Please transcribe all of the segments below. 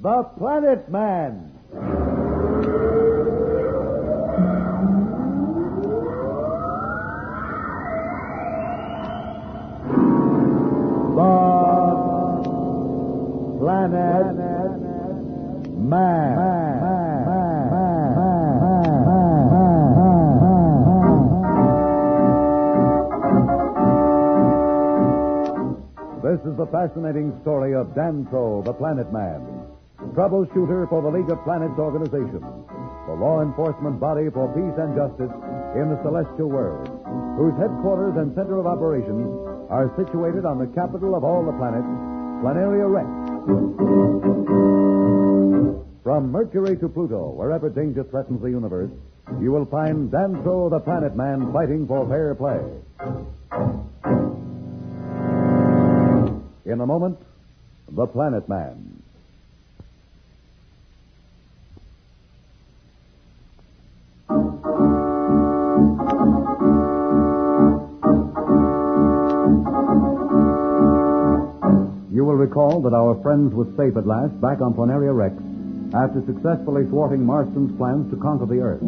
The Planet Man. The Planet Man. This is the fascinating story of Dantro, the Planet Man, troubleshooter for the League of Planets organization, the law enforcement body for peace and justice in the celestial world, whose headquarters and center of operations are situated on the capital of all the planets, Planeria Rex. From Mercury to Pluto, wherever danger threatens the universe, you will find Dantro the Planet Man fighting for fair play. In a moment, the Planet Man. You will recall that our friends were safe at last back on Planeria Rex after successfully thwarting Marston's plans to conquer the Earth.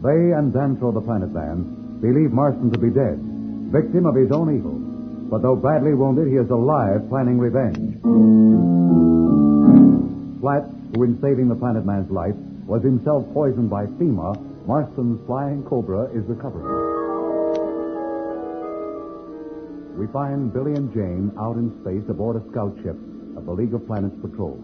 They and Dantro the Planet Man believe Marston to be dead, victim of his own evil. But though badly wounded, he is alive, planning revenge. Slats, who in saving the Planet Man's life was himself poisoned by FEMA, Marston's flying cobra, is recovering. We find Billy and Jane out in space aboard a scout ship of the League of Planets Patrol.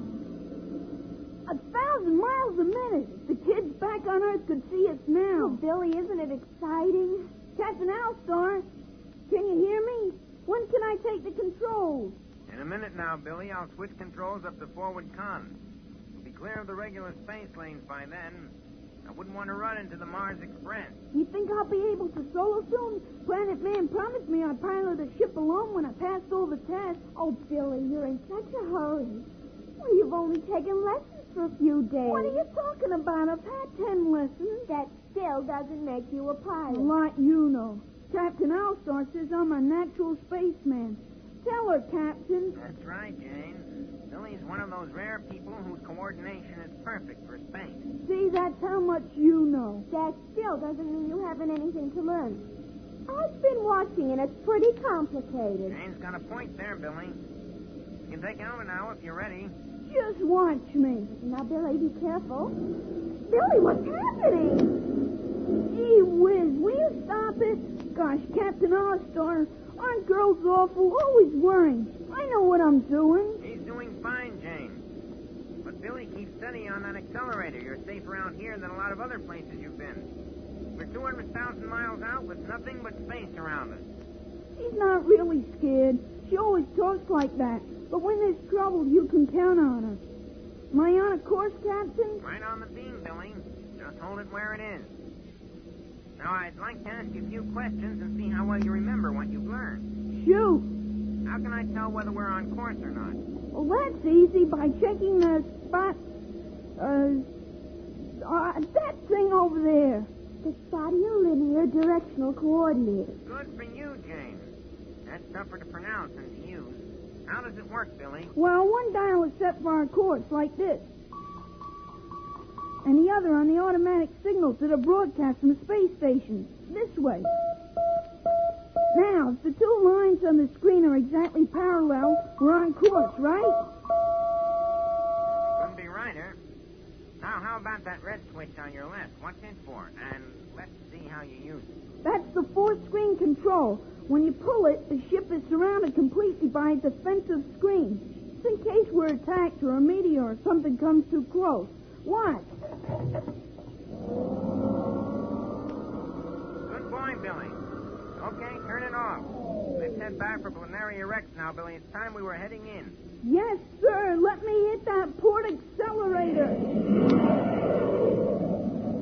A thousand miles a minute. The kids back on Earth could see us now. Oh, Billy, isn't it exciting? Captain Alstar, can you hear me? When can I take the controls? In a minute now, Billy, I'll switch controls up to forward con. We'll be clear of the regular space lanes by then. I wouldn't want to run into the Mars Express. You think I'll be able to solo soon? Planet Man promised me I'd pilot a ship alone when I passed all the tests. Oh, Billy, you're in such a hurry. Well, you've only taken lessons for a few days. What are you talking about? I've had ten lessons. That still doesn't make you a pilot. Like you know. Captain Alstar says I'm a natural spaceman. Tell her, Captain. That's right, Jane. Billy's one of those rare people whose coordination is perfect for space. See, that's how much you know. That still doesn't mean you haven't anything to learn. I've been watching, and it's pretty complicated. Jane's got a point there, Billy. You can take it over now if you're ready. Just watch me. Now, Billy, be careful. Billy, what's happening? Gee whiz, will you stop it? Gosh, Captain Alstar, aren't girls awful? Always worrying. I know what I'm doing. He's doing fine, Jane. But Billy, keep steady on that accelerator. You're safer out here than a lot of other places you've been. We're 200,000 miles out with nothing but space around us. She's not really scared. She always talks like that. But when there's trouble, you can count on her. Am I on a course, Captain? Right on the beam, Billy. Just hold it where it is. Now, I'd like to ask you a few questions and see how well you remember what you've learned. Shoot. How can I tell whether we're on course or not? Well, that's easy by checking the spot. Uh, uh, that thing over there. The linear directional coordinator. Good for you, Jane. That's tougher to pronounce than to use. How does it work, Billy? Well, one dial is set for our course, like this. And the other on the automatic signals that are broadcast from the space station. This way. Now, if the two lines on the screen are exactly parallel, we're on course, right? Couldn't be righter. Now, how about that red switch on your left? What's it for? And let's see how you use it. That's the four-screen control. When you pull it, the ship is surrounded completely by a defensive screen. It's in case we're attacked or a meteor or something comes too close. Watch. Good boy, Billy. Okay, turn it off. Let's head back for Planeria Rex now, Billy. It's time we were heading in. Yes, sir. Let me hit that port accelerator.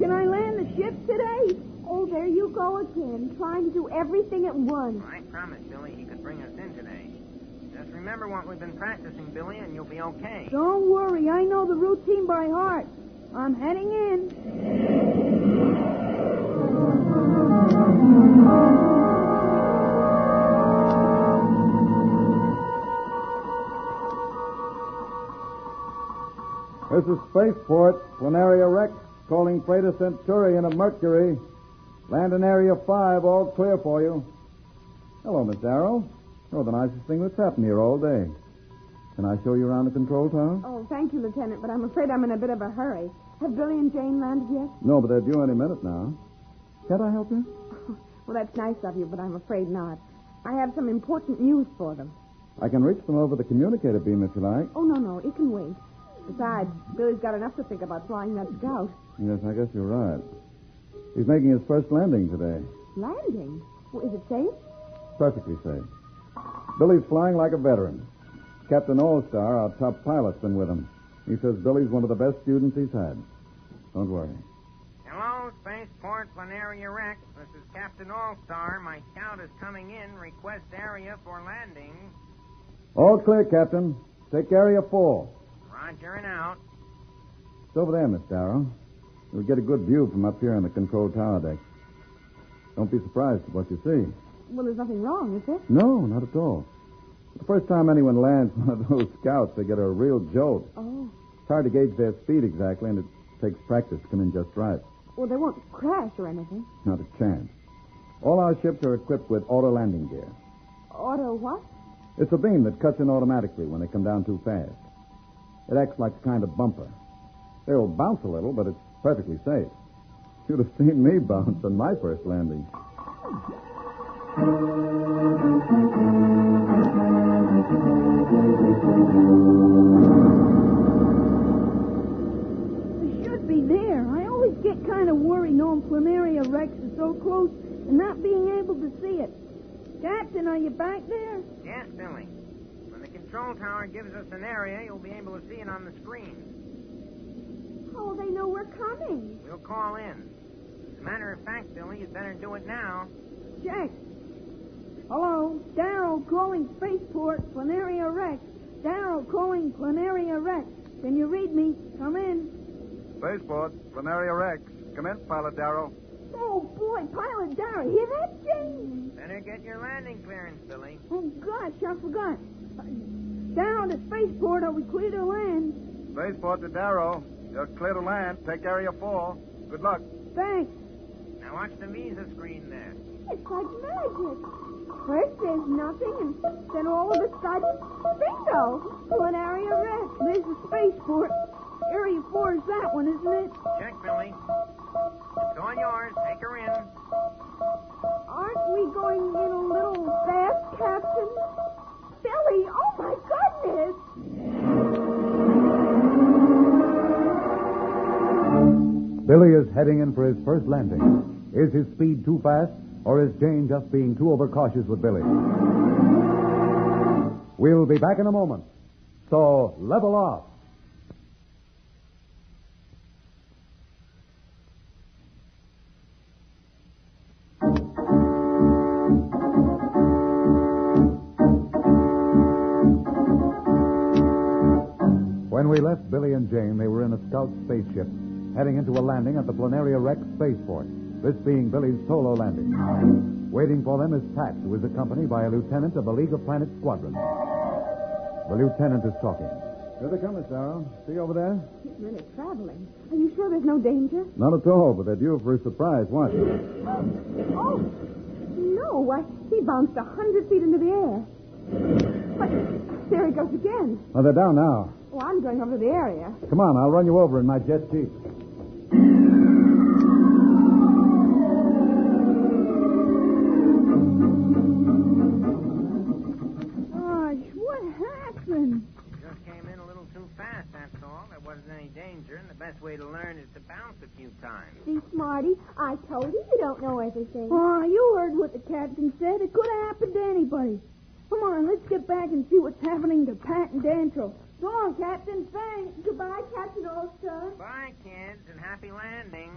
Can I land the ship today? Oh, there you go again, trying to do everything at once. I promised Billy he could bring us in today. Just remember what we've been practicing, Billy, and you'll be okay. Don't worry. I know the routine by heart. I'm heading in. This is Spaceport, Planeria Rex, calling freighter Centurion of Mercury. Land in Area 5, all clear for you. Hello, Miss Darrow. You're the nicest thing that's happened here all day. Can I show you around the control tower? Oh, thank you, Lieutenant, but I'm afraid I'm in a bit of a hurry. Have Billy and Jane landed yet? No, but they're due any minute now. Can't I help you? Well, that's nice of you, but I'm afraid not. I have some important news for them. I can reach them over the communicator beam if you like. Oh, no, no, it can wait. Besides, Billy's got enough to think about flying that scout. Yes, I guess you're right. He's making his first landing today. Landing? Well, is it safe? Perfectly safe. Billy's flying like a veteran. Captain Allstar, our top pilot's been with him. He says Billy's one of the best students he's had. Don't worry. Hello, Spaceport Planeria Rex. This is Captain Allstar. My scout is coming in. Request area for landing. All clear, Captain. Take area four. Roger and out. It's over there, Miss Darrow. You'll get a good view from up here on the control tower deck. Don't be surprised at what you see. Well, there's nothing wrong, is there? No, not at all. The first time anyone lands one of those scouts, they get a real jolt. Oh. It's hard to gauge their speed exactly, and it takes practice to come in just right. Well, they won't crash or anything. Not a chance. All our ships are equipped with auto landing gear. Auto what? It's a beam that cuts in automatically when they come down too fast. It acts like a kind of bumper. They'll bounce a little, but it's perfectly safe. You'd have seen me bounce on my first landing. It should be there. I always get kind of worried knowing Planeria Rex is so close and not being able to see it. Captain, are you back there? Yes, Billy. When the control tower gives us an area, you'll be able to see it on the screen. Oh, they know we're coming. We'll call in. As a matter of fact, Billy, you'd better do it now. Check. Hello, Darrow calling Spaceport, Planeria Rex. Darrow calling Planeria Rex. Can you read me? Come in. Spaceport, Planeria Rex. Come in, Pilot Darrow. Oh, boy, Pilot Darrow, hear that, Jane? Better get your landing clearance, Billy. Oh, gosh, I forgot. Darrow to Spaceport, are we clear to land? Spaceport to Darrow. You're clear to land. Take area four. Good luck. Thanks. Now watch the visa screen there. It's like magic. First there's nothing, and then all of a sudden, bingo! Planeria Rex. There's the Spaceport. Area 4 is that one, isn't it? Check, Billy. It's all yours. Take her in. Aren't we going in a little fast, Captain? Billy, oh Billy is heading in for his first landing. Is his speed too fast, or is Jane just being too overcautious with Billy? We'll be back in a moment. So level off. We left Billy and Jane, they were in a scout spaceship heading into a landing at the Planeria Rex spaceport, this being Billy's solo landing. Waiting for them is Pat, who is accompanied by a lieutenant of the League of Planets squadron. The lieutenant is talking. Here they come, Miss Darrow. See over there? He's really traveling. Are you sure there's no danger? Not at all, but they're due for a surprise. Watch. Oh, no. Why, he bounced a hundred feet into the air. But there he goes again. Oh, they're down now. Oh, I'm going over to the area. Come on, I'll run you over in my jet jeep. Gosh, what happened? Just came in a little too fast, that's all. There wasn't any danger, and the best way to learn is to bounce a few times. See, Smarty, I told you you don't know everything. Oh, you heard what the captain said. It could have happened to anybody. Come on, let's get back and see what's happening to Pat and Dantro. So long, Captain. Thanks. Goodbye, Captain All-Star. Bye, kids, and happy landing.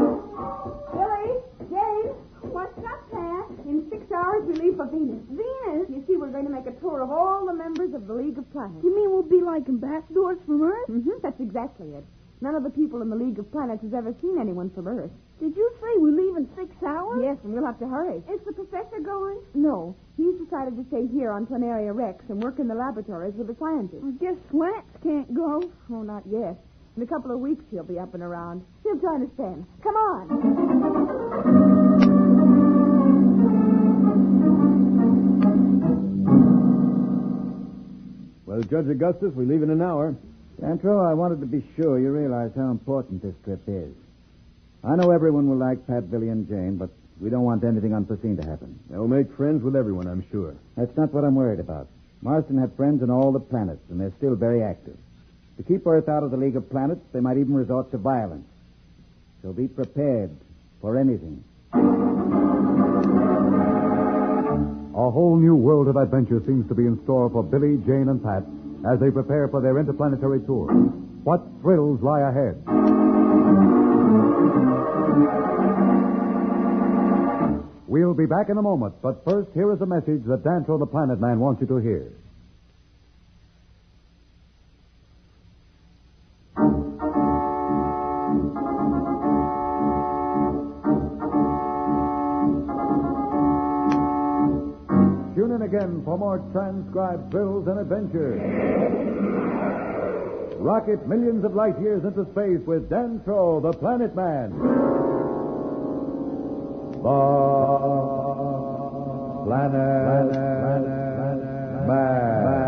Billy, Jane, what's up, Pat? In six hours, we leave for Venus. Venus? You see, we're going to make a tour of all the members of the League of Planets. You mean we'll be like ambassadors from Earth? Mm-hmm, that's exactly it. None of the people in the League of Planets has ever seen anyone from Earth. Did you say we leave in six hours? Yes, and we'll have to hurry. Is the professor going? No, he's decided to stay here on Planeria Rex and work in the laboratories with the scientists. I guess Slats can't go. Oh, not yet. In a couple of weeks, he'll be up and around. He'll join us then. Come on. Well, Judge Augustus, we leave in an hour. Dantro, I wanted to be sure you realize how important this trip is. I know everyone will like Pat, Billy, and Jane, but we don't want anything unforeseen to happen. They'll make friends with everyone, I'm sure. That's not what I'm worried about. Marston had friends on all the planets, and they're still very active. To keep Earth out of the League of Planets, they might even resort to violence. So be prepared for anything. A whole new world of adventure seems to be in store for Billy, Jane, and Pat as they prepare for their interplanetary tour. What thrills lie ahead? We'll be back in a moment, but first, here is a message that Dantro the Planet Man wants you to hear. Again for more transcribed thrills and adventures. Rocket millions of light years into space with Dantro, the Planet Man. The Planet, Man.